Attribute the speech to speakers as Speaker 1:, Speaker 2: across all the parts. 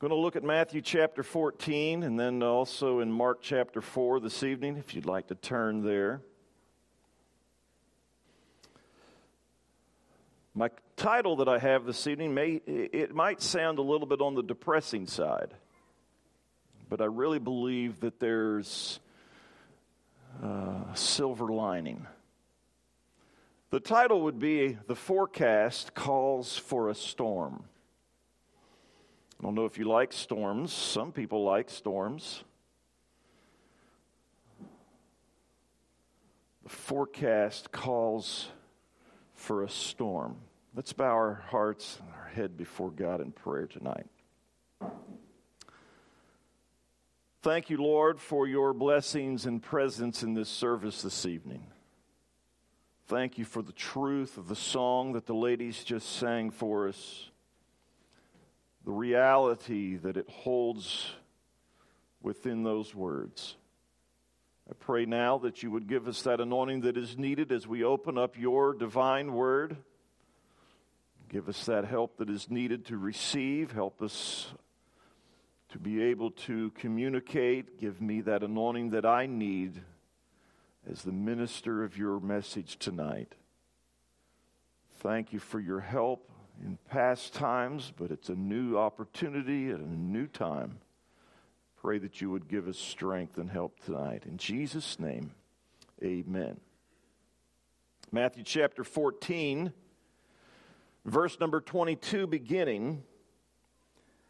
Speaker 1: Going to look at Matthew chapter 14 and then also in Mark chapter 4 this evening, if you'd like to turn there. My title that I have this evening may it might sound a little bit on the depressing side, but I really believe that there's uh, a silver lining. The title would be The Forecast Calls for a Storm. I don't know if you like storms. Some people like storms. The forecast calls for a storm. Let's bow our hearts and our head before God in prayer tonight. Thank you, Lord, for your blessings and presence in this service this evening. Thank you for the truth of the song that the ladies just sang for us the reality that it holds within those words. I pray now that you would give us that anointing that is needed as we open up your divine word. Give us that help that is needed to receive. Help us to be able to communicate. Give me that anointing that I need as the minister of your message tonight. Thank you for your help in past times, but it's a new opportunity at a new time. Pray that you would give us strength and help tonight. In Jesus' name, amen. Matthew chapter 14, verse number 22, beginning.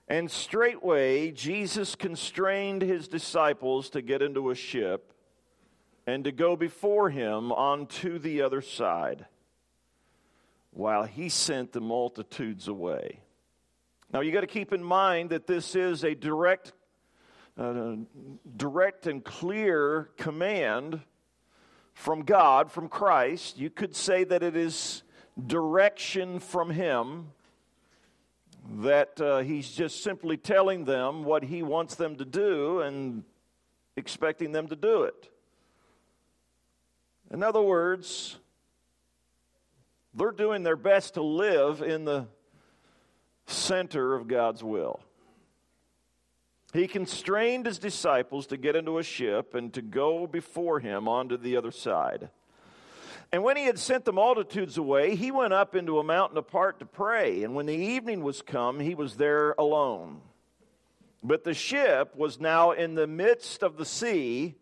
Speaker 1: And straightway Jesus constrained his disciples to get into a ship and to go before him onto the other side while he sent the multitudes away. Now you got to keep in mind that this is a direct, uh, direct and clear command from God, from Christ. You could say that it is direction from Him, that uh, He's just simply telling them what He wants them to do and expecting them to do it. In other words, they're doing their best to live in the center of God's will. He constrained his disciples to get into a ship and to go before him onto the other side. And when he had sent the multitudes away, he went up into a mountain apart to pray. And when the evening was come, he was there alone. But the ship was now in the midst of the sea,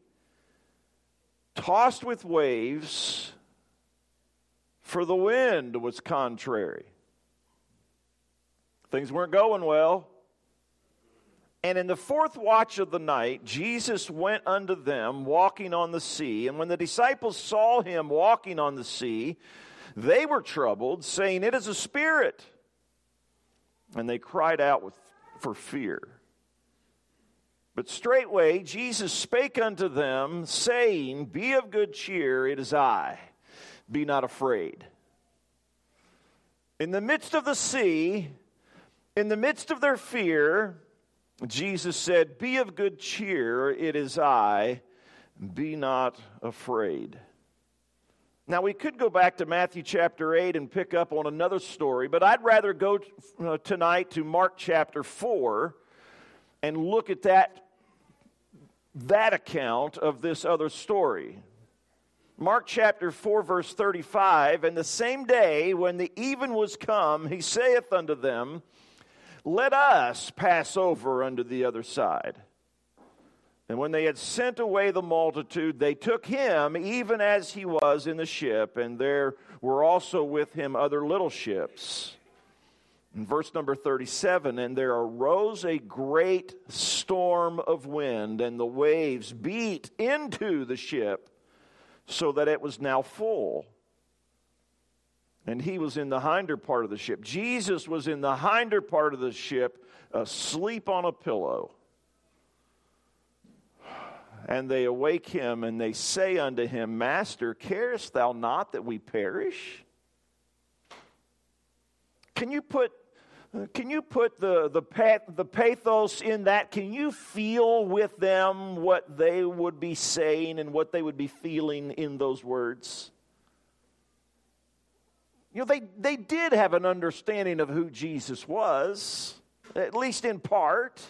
Speaker 1: tossed with waves for the wind was contrary. Things weren't going well. And in the fourth watch of the night, Jesus went unto them walking on the sea. And when the disciples saw him walking on the sea, they were troubled, saying, It is a spirit. And they cried out with, for fear. But straightway Jesus spake unto them, saying, Be of good cheer, it is I be not afraid. In the midst of the sea, in the midst of their fear, Jesus said, Be of good cheer, it is I, be not afraid. Now, we could go back to Matthew chapter 8 and pick up on another story, but I'd rather go uh, tonight to Mark chapter 4 and look at that, that account of this other story. Mark chapter 4, verse 35 And the same day when the even was come, he saith unto them, Let us pass over unto the other side. And when they had sent away the multitude, they took him even as he was in the ship, and there were also with him other little ships. In verse number 37, and there arose a great storm of wind, and the waves beat into the ship so that it was now full. And he was in the hinder part of the ship. Jesus was in the hinder part of the ship, asleep on a pillow. And they awake him and they say unto him, Master, carest thou not that we perish? Can you put can you put the, the, the pathos in that? Can you feel with them what they would be saying and what they would be feeling in those words? You know, they, they did have an understanding of who Jesus was. at least in part.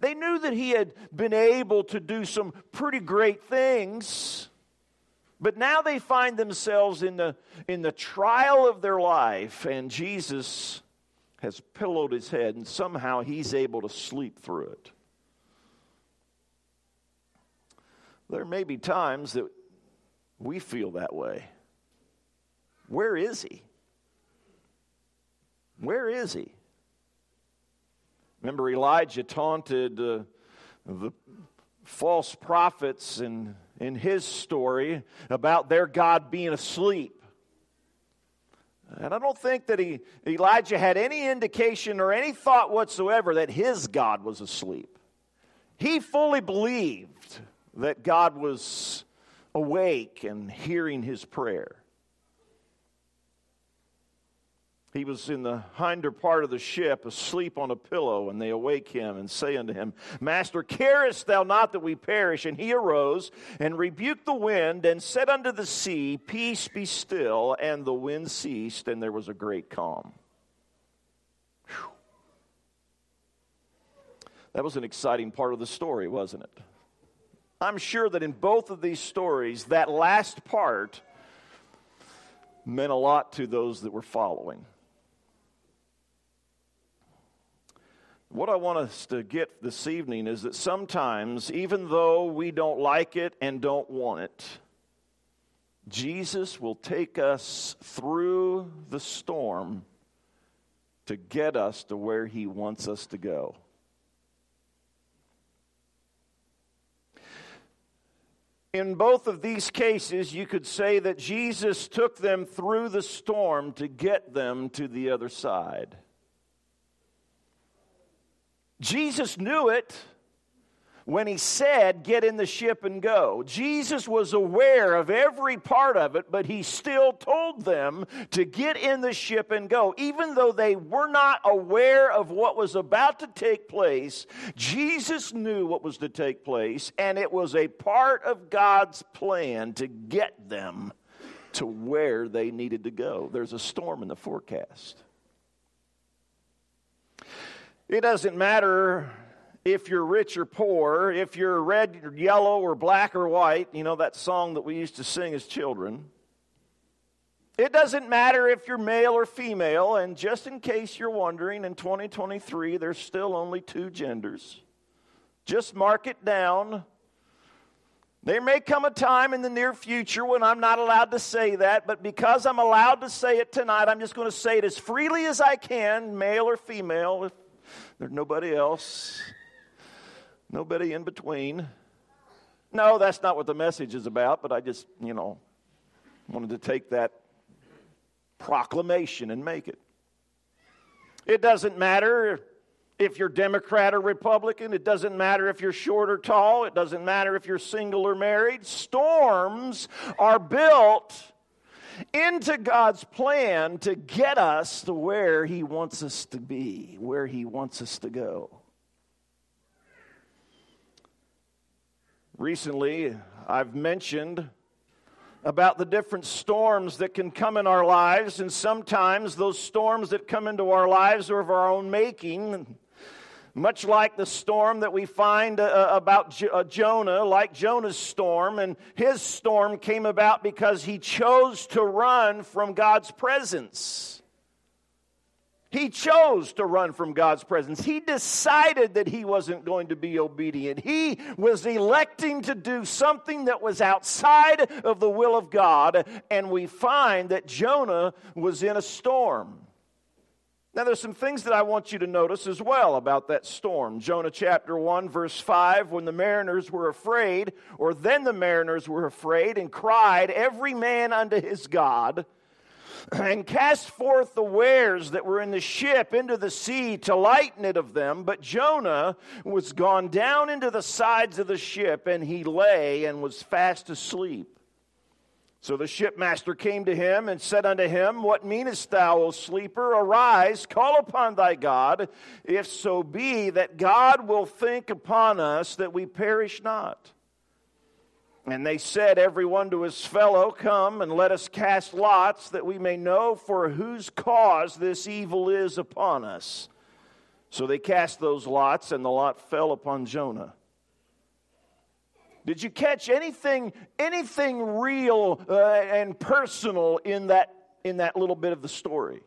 Speaker 1: They knew that he had been able to do some pretty great things. But now they find themselves in the, in the trial of their life, and Jesus has pillowed his head, and somehow he's able to sleep through it. There may be times that we feel that way. Where is he? Where is he? Remember, Elijah taunted uh, the false prophets in, in his story about their God being asleep. And I don't think that he, Elijah had any indication or any thought whatsoever that his God was asleep. He fully believed that God was awake and hearing his prayer. He was in the hinder part of the ship, asleep on a pillow, and they awake him and say unto him, Master, carest thou not that we perish? And he arose and rebuked the wind and said unto the sea, Peace be still. And the wind ceased, and there was a great calm. Whew. That was an exciting part of the story, wasn't it? I'm sure that in both of these stories, that last part meant a lot to those that were following. What I want us to get this evening is that sometimes, even though we don't like it and don't want it, Jesus will take us through the storm to get us to where He wants us to go. In both of these cases, you could say that Jesus took them through the storm to get them to the other side. Jesus knew it when he said, Get in the ship and go. Jesus was aware of every part of it, but he still told them to get in the ship and go. Even though they were not aware of what was about to take place, Jesus knew what was to take place, and it was a part of God's plan to get them to where they needed to go. There's a storm in the forecast. It doesn't matter if you're rich or poor, if you're red or yellow or black or white, you know that song that we used to sing as children. It doesn't matter if you're male or female, and just in case you're wondering, in 2023, there's still only two genders. Just mark it down. There may come a time in the near future when I'm not allowed to say that, but because I'm allowed to say it tonight, I'm just going to say it as freely as I can, male or female. There's nobody else, nobody in between. No, that's not what the message is about, but I just, you know, wanted to take that proclamation and make it. It doesn't matter if you're Democrat or Republican. It doesn't matter if you're short or tall. It doesn't matter if you're single or married. Storms are built into God's plan to get us to where He wants us to be, where He wants us to go. Recently, I've mentioned about the different storms that can come in our lives, and sometimes those storms that come into our lives are of our own making. Much like the storm that we find uh, uh about uh, Jonah, like Jonah's storm, and his storm came about because he chose to run from God's presence. He chose to run from God's presence. He decided that he wasn't going to be obedient. He was electing to do something that was outside of the will of God, and we find that Jonah was in a storm. Now, there's some things that I want you to notice as well about that storm. Jonah chapter 1, verse 5 when the mariners were afraid, or then the mariners were afraid and cried, every man unto his God, and cast forth the wares that were in the ship into the sea to lighten it of them. But Jonah was gone down into the sides of the ship, and he lay and was fast asleep. So the shipmaster came to him and said unto him, What meanest thou, O sleeper? Arise, call upon thy God, if so be that God will think upon us that we perish not. And they said, Every one to his fellow, Come and let us cast lots, that we may know for whose cause this evil is upon us. So they cast those lots, and the lot fell upon Jonah. Did you catch anything, anything real uh, and personal in that, in that little bit of the story?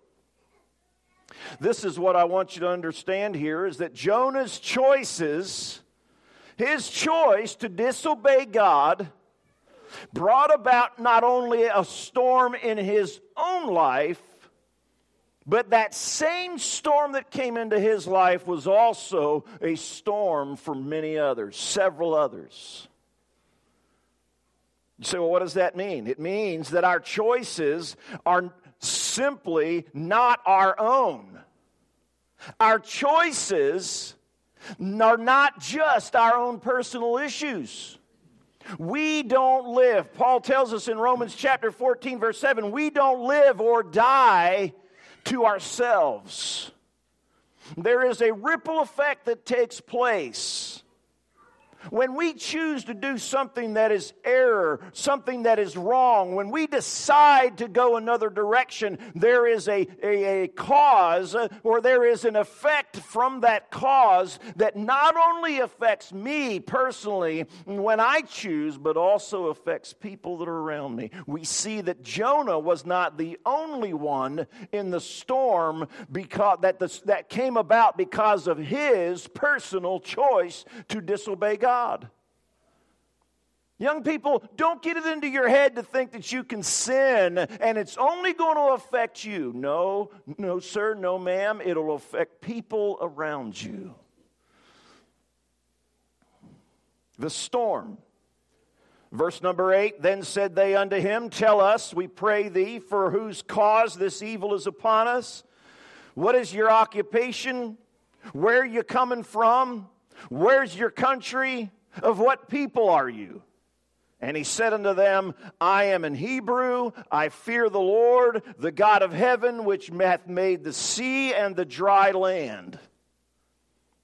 Speaker 1: This is what I want you to understand here is that Jonah's choices, his choice to disobey God, brought about not only a storm in his own life, but that same storm that came into his life was also a storm for many others, several others. You say, well, what does that mean? It means that our choices are simply not our own. Our choices are not just our own personal issues. We don't live, Paul tells us in Romans chapter 14, verse 7, we don't live or die to ourselves. There is a ripple effect that takes place when we choose to do something that is error, something that is wrong, when we decide to go another direction, there is a, a, a, cause uh, or there is an effect from that cause that not only affects me personally when I choose, but also affects people that are around me. We see that Jonah was not the only one in the storm because that, the, that came about because of his personal choice to disobey God. God. Young people, don't get it into your head to think that you can sin and it's only going to affect you. No, no, sir, no, ma'am. It'll affect people around you. The storm. Verse number eight Then said they unto him, Tell us, we pray thee, for whose cause this evil is upon us. What is your occupation? Where are you coming from? Where's your country? Of what people are you? And he said unto them, I am an Hebrew. I fear the Lord, the God of heaven, which hath made the sea and the dry land.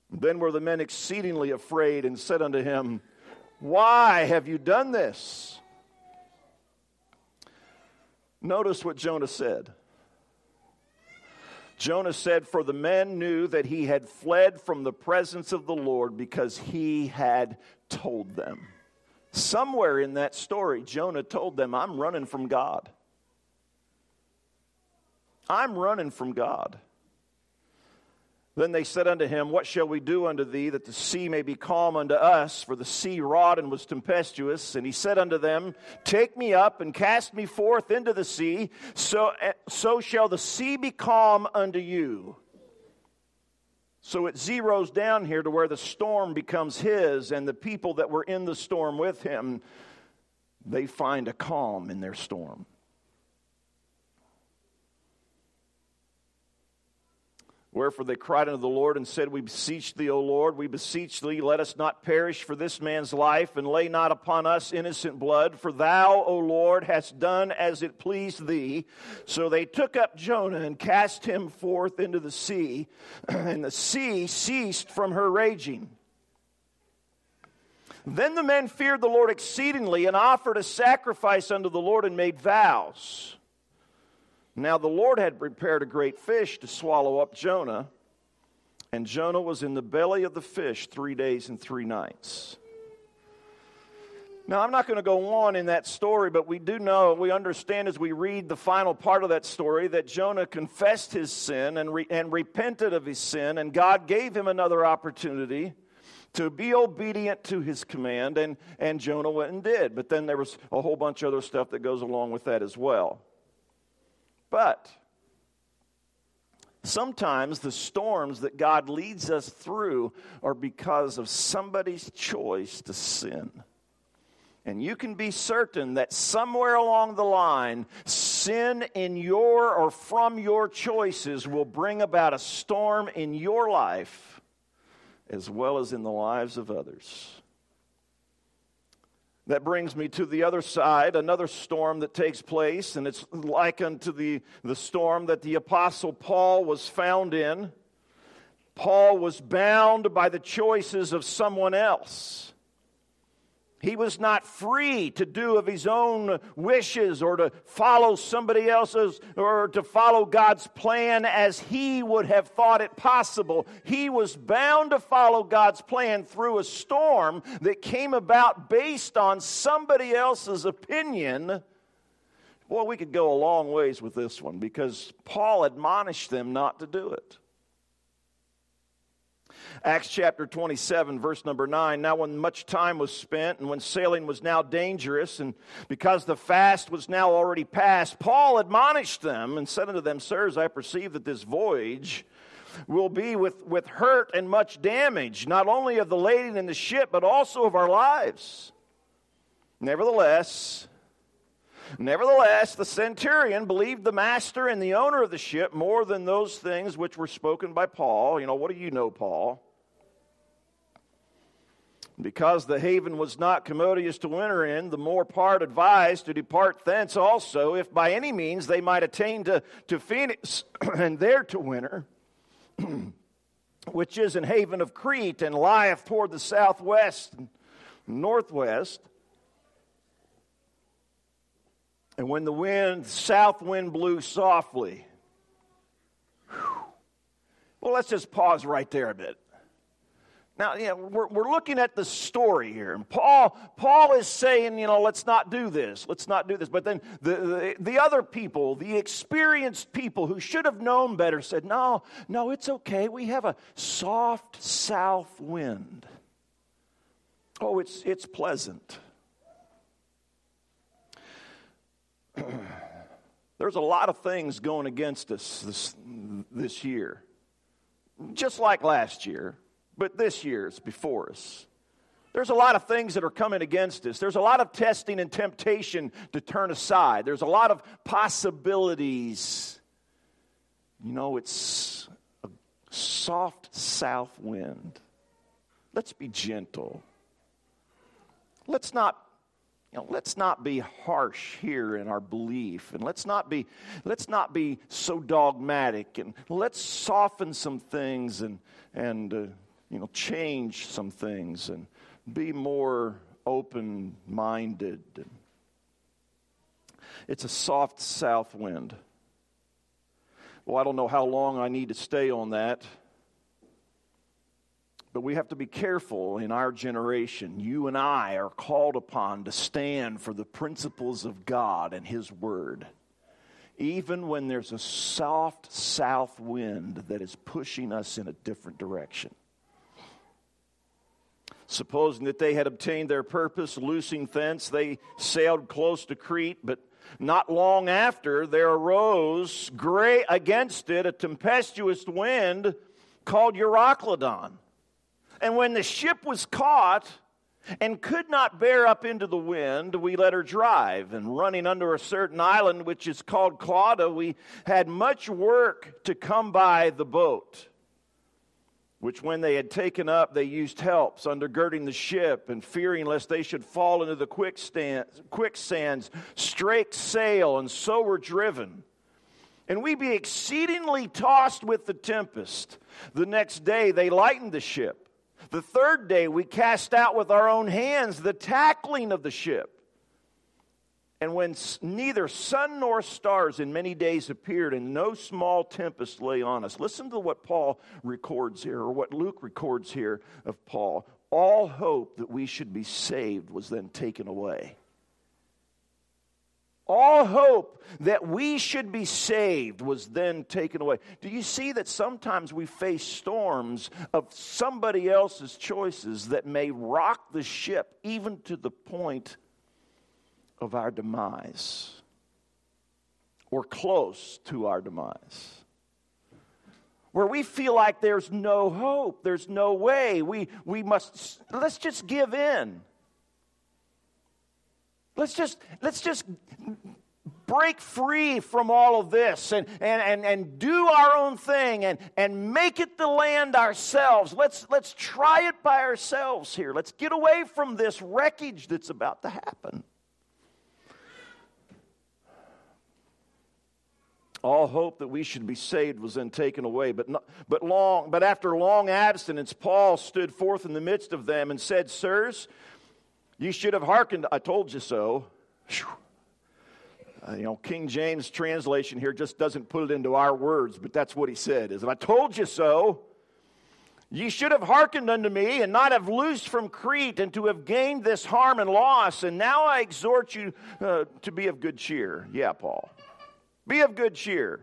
Speaker 1: Then were the men exceedingly afraid and said unto him, Why have you done this? Notice what Jonah said. Jonah said, For the men knew that he had fled from the presence of the Lord because he had told them. Somewhere in that story, Jonah told them, I'm running from God. I'm running from God. Then they said unto him, What shall we do unto thee that the sea may be calm unto us? For the sea wrought and was tempestuous. And he said unto them, Take me up and cast me forth into the sea, so, eh, so shall the sea be calm unto you. So it zeroes down here to where the storm becomes his, and the people that were in the storm with him, they find a calm in their storm. Wherefore they cried unto the Lord and said, We beseech thee, O Lord, we beseech thee, let us not perish for this man's life, and lay not upon us innocent blood, for thou, O Lord, hast done as it pleased thee. So they took up Jonah and cast him forth into the sea, and the sea ceased from her raging. Then the men feared the Lord exceedingly and offered a sacrifice unto the Lord and made vows. Now the Lord had prepared a great fish to swallow up Jonah, and Jonah was in the belly of the fish three days and three nights. Now, I'm not going to go on in that story, but we do know, we understand as we read the final part of that story that Jonah confessed his sin and, re- and repented of his sin, and God gave him another opportunity to be obedient to his command, and, and Jonah went and did. But then there was a whole bunch of other stuff that goes along with that as well. But sometimes the storms that God leads us through are because of somebody's choice to sin. And you can be certain that somewhere along the line, sin in your or from your choices will bring about a storm in your life as well as in the lives of others. That brings me to the other side, another storm that takes place, and it's like unto the, the storm that the Apostle Paul was found in. Paul was bound by the choices of someone else. He was not free to do of his own wishes or to follow somebody else's or to follow God's plan as he would have thought it possible. He was bound to follow God's plan through a storm that came about based on somebody else's opinion. Boy, we could go a long ways with this one because Paul admonished them not to do it. Acts chapter 27, verse number 9. Now, when much time was spent, and when sailing was now dangerous, and because the fast was now already past, Paul admonished them and said unto them, Sirs, I perceive that this voyage will be with, with hurt and much damage, not only of the lading and the ship, but also of our lives. Nevertheless, Nevertheless, the centurion believed the master and the owner of the ship more than those things which were spoken by Paul. You know, what do you know, Paul? Because the haven was not commodious to winter in, the more part advised to depart thence also, if by any means they might attain to, to Phoenix and there to winter, which is an haven of Crete and lieth toward the southwest and northwest. And when the wind, south wind blew softly, whew, well, let's just pause right there a bit. Now, you know, we're, we're looking at the story here. And Paul, Paul is saying, you know, let's not do this. Let's not do this. But then the, the, the other people, the experienced people who should have known better said, no, no, it's okay. We have a soft south wind. Oh, it's, it's pleasant. There's a lot of things going against us this, this year. Just like last year but this year is before us. There's a lot of things that are coming against us. There's a lot of testing and temptation to turn aside. There's a lot of possibilities. You know, it's a soft south wind. Let's be gentle. Let's not you know, let's not be harsh here in our belief and let's not be let's not be so dogmatic and let's soften some things and and uh, you know, change some things and be more open minded. It's a soft south wind. Well, I don't know how long I need to stay on that. But we have to be careful in our generation. You and I are called upon to stand for the principles of God and His Word, even when there's a soft south wind that is pushing us in a different direction. Supposing that they had obtained their purpose, loosing thence, they sailed close to Crete, but not long after there arose great against it a tempestuous wind called Euroclydon. And when the ship was caught and could not bear up into the wind, we let her drive. And running under a certain island which is called Clauda, we had much work to come by the boat which when they had taken up, they used helps, undergirding the ship, and fearing lest they should fall into the quicksands, strake sail, and so were driven. And we be exceedingly tossed with the tempest. The next day they lightened the ship. The third day we cast out with our own hands the tackling of the ship and when neither sun nor stars in many days appeared, and no small tempest lay on us. Listen to what Paul records here, or what Luke records here of Paul. All hope that we should be saved was then taken away. All hope that we should be saved was then taken away. Do you see that sometimes we face storms of somebody else's choices that may rock the ship even to the point of our demise or close to our demise. Where we feel like there's no hope, there's no way, we, we must, let's just give in. Let's just, let's just break free from all of this and, and, and, and do our own thing and, and make it the land ourselves. Let's, let's try it by ourselves here. Let's get away from this wreckage that's about to happen. all hope that we should be saved was then taken away. But, not, but, long, but after long abstinence, Paul stood forth in the midst of them and said, Sirs, You should have hearkened, I told you so. Uh, you know, King James translation here just doesn't put it into our words, but that's what he said is, I told you so. Ye should have hearkened unto me and not have loosed from Crete and to have gained this harm and loss. And now I exhort you uh, to be of good cheer. Yeah, Paul. Be of good cheer.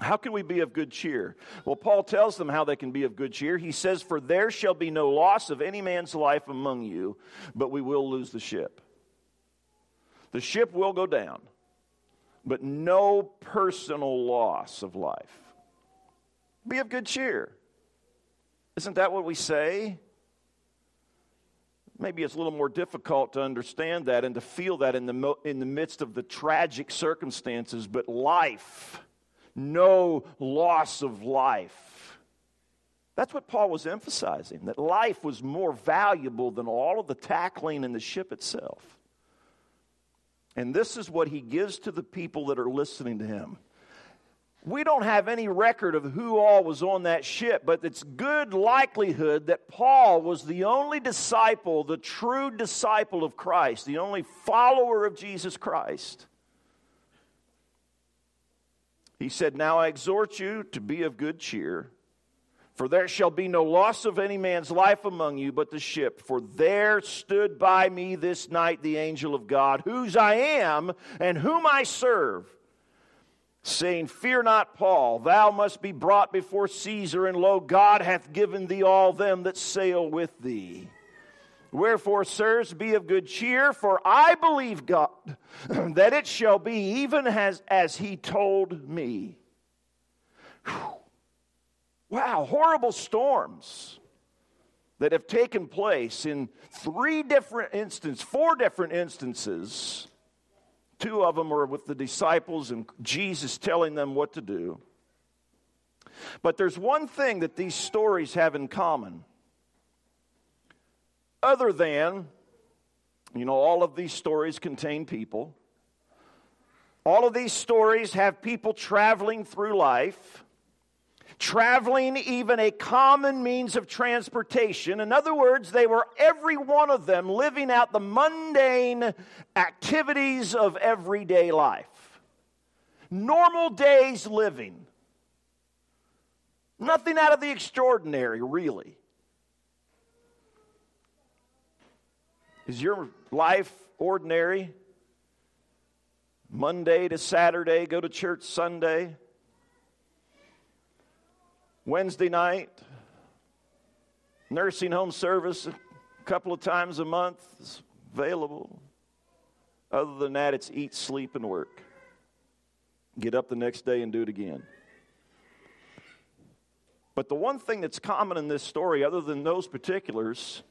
Speaker 1: How can we be of good cheer? Well, Paul tells them how they can be of good cheer. He says, For there shall be no loss of any man's life among you, but we will lose the ship. The ship will go down, but no personal loss of life. Be of good cheer. Isn't that what we say? Maybe it's a little more difficult to understand that and to feel that in the, in the midst of the tragic circumstances, but life, no loss of life. That's what Paul was emphasizing, that life was more valuable than all of the tackling in the ship itself. And this is what he gives to the people that are listening to him. We don't have any record of who all was on that ship, but it's good likelihood that Paul was the only disciple, the true disciple of Christ, the only follower of Jesus Christ. He said, Now I exhort you to be of good cheer, for there shall be no loss of any man's life among you but the ship. For there stood by me this night the angel of God, whose I am and whom I serve saying, Fear not, Paul, thou must be brought before Caesar, and lo, God hath given thee all them that sail with thee. Wherefore, sirs, be of good cheer, for I believe God that it shall be even as, as he told me. Whew. Wow, horrible storms that have taken place in three different instances, four different instances Two of them are with the disciples and Jesus telling them what to do. But there's one thing that these stories have in common. Other than, you know, all of these stories contain people. All of these stories have people traveling through life traveling even a common means of transportation. In other words, they were every one of them living out the mundane activities of everyday life. Normal days living. Nothing out of the extraordinary, really. Is your life ordinary? Monday to Saturday, go to church Sunday? Wednesday night, nursing home service a couple of times a month is available. Other than that, it's eat, sleep, and work. Get up the next day and do it again. But the one thing that's common in this story, other than those particulars,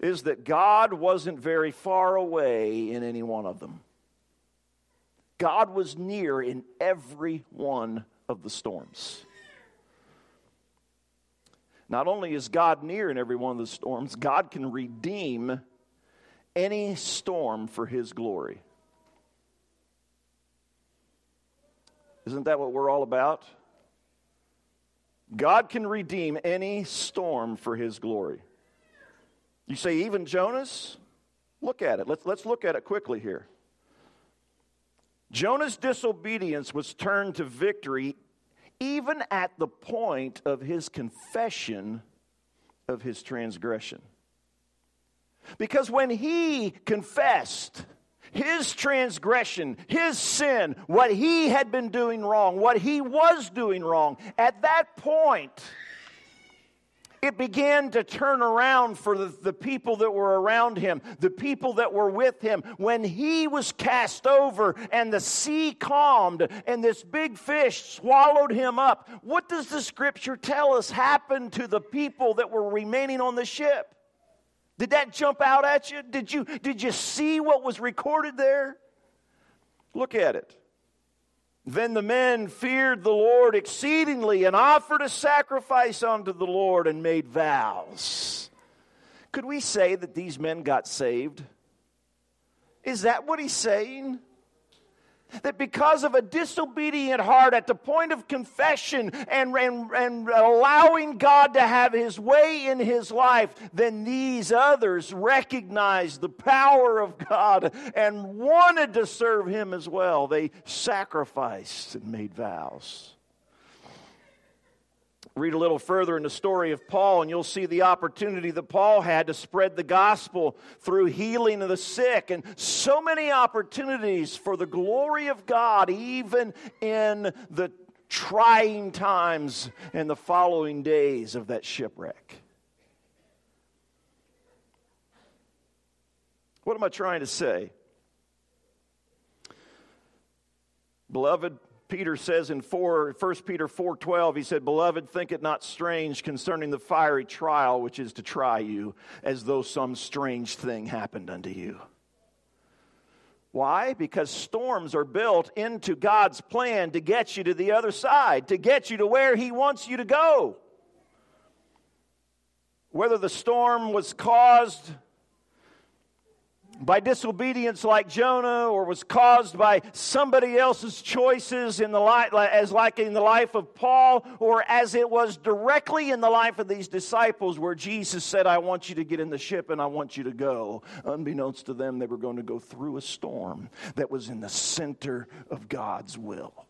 Speaker 1: is that God wasn't very far away in any one of them. God was near in every one of the storms. Not only is God near in every one of the storms, God can redeem any storm for His glory. Isn't that what we're all about? God can redeem any storm for His glory. You say, even Jonah's? Look at it. Let's, let's look at it quickly here. Jonah's disobedience was turned to victory even at the point of his confession of his transgression. Because when he confessed his transgression, his sin, what he had been doing wrong, what he was doing wrong, at that point, it began to turn around for the, the, people that were around him, the people that were with him. When he was cast over and the sea calmed and this big fish swallowed him up, what does the scripture tell us happened to the people that were remaining on the ship? Did that jump out at you? Did you, did you see what was recorded there? Look at it. Then the men feared the Lord exceedingly and offered a sacrifice unto the Lord and made vows. Could we say that these men got saved? Is that what he's saying? That because of a disobedient heart at the point of confession and, and, and allowing God to have his way in his life, then these others recognized the power of God and wanted to serve him as well. They sacrificed and made vows. Read a little further in the story of Paul, and you'll see the opportunity that Paul had to spread the gospel through healing of the sick, and so many opportunities for the glory of God, even in the trying times and the following days of that shipwreck. What am I trying to say? Beloved, Peter says in 4, 1 Peter 4:12, he said, "Beloved, think it not strange concerning the fiery trial which is to try you, as though some strange thing happened unto you." Why? Because storms are built into God's plan to get you to the other side, to get you to where he wants you to go. Whether the storm was caused by disobedience like Jonah or was caused by somebody else's choices in the life, as like in the life of Paul or as it was directly in the life of these disciples where Jesus said, I want you to get in the ship and I want you to go. Unbeknownst to them, they were going to go through a storm that was in the center of God's will.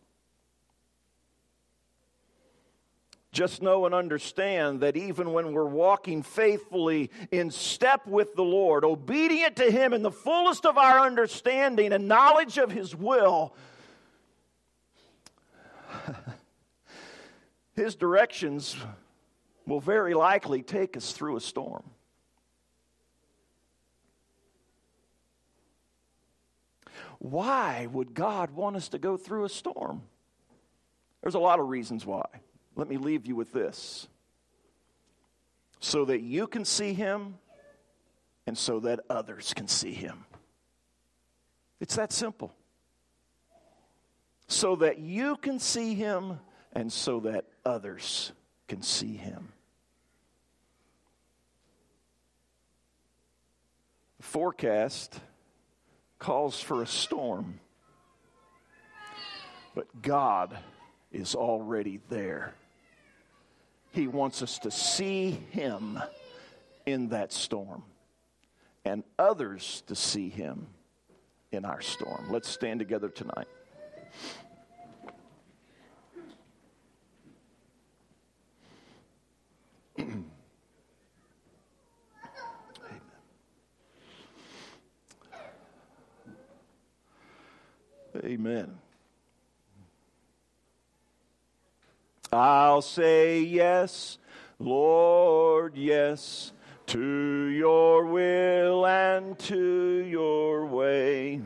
Speaker 1: Just know and understand that even when we're walking faithfully in step with the Lord, obedient to Him in the fullest of our understanding and knowledge of His will, His directions will very likely take us through a storm. Why would God want us to go through a storm? There's a lot of reasons why. Let me leave you with this so that you can see him and so that others can see him. It's that simple. So that you can see him and so that others can see him. The forecast calls for a storm, but God is already there. He wants us to see Him in that storm and others to see Him in our storm. Let's stand together tonight. Amen. I'll say yes, Lord, yes, to your will and to your way.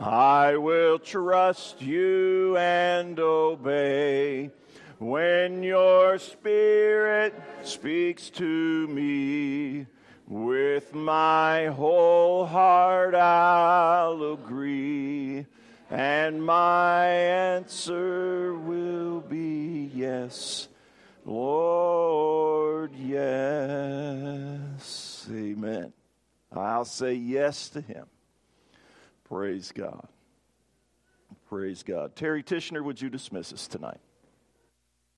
Speaker 1: I will trust you and obey when your spirit speaks to me. With my whole heart I'll agree, and my answer will be yes, Lord, yes. Amen. I'll say yes to him. Praise God. Praise God. Terry Tishner, would you dismiss us tonight?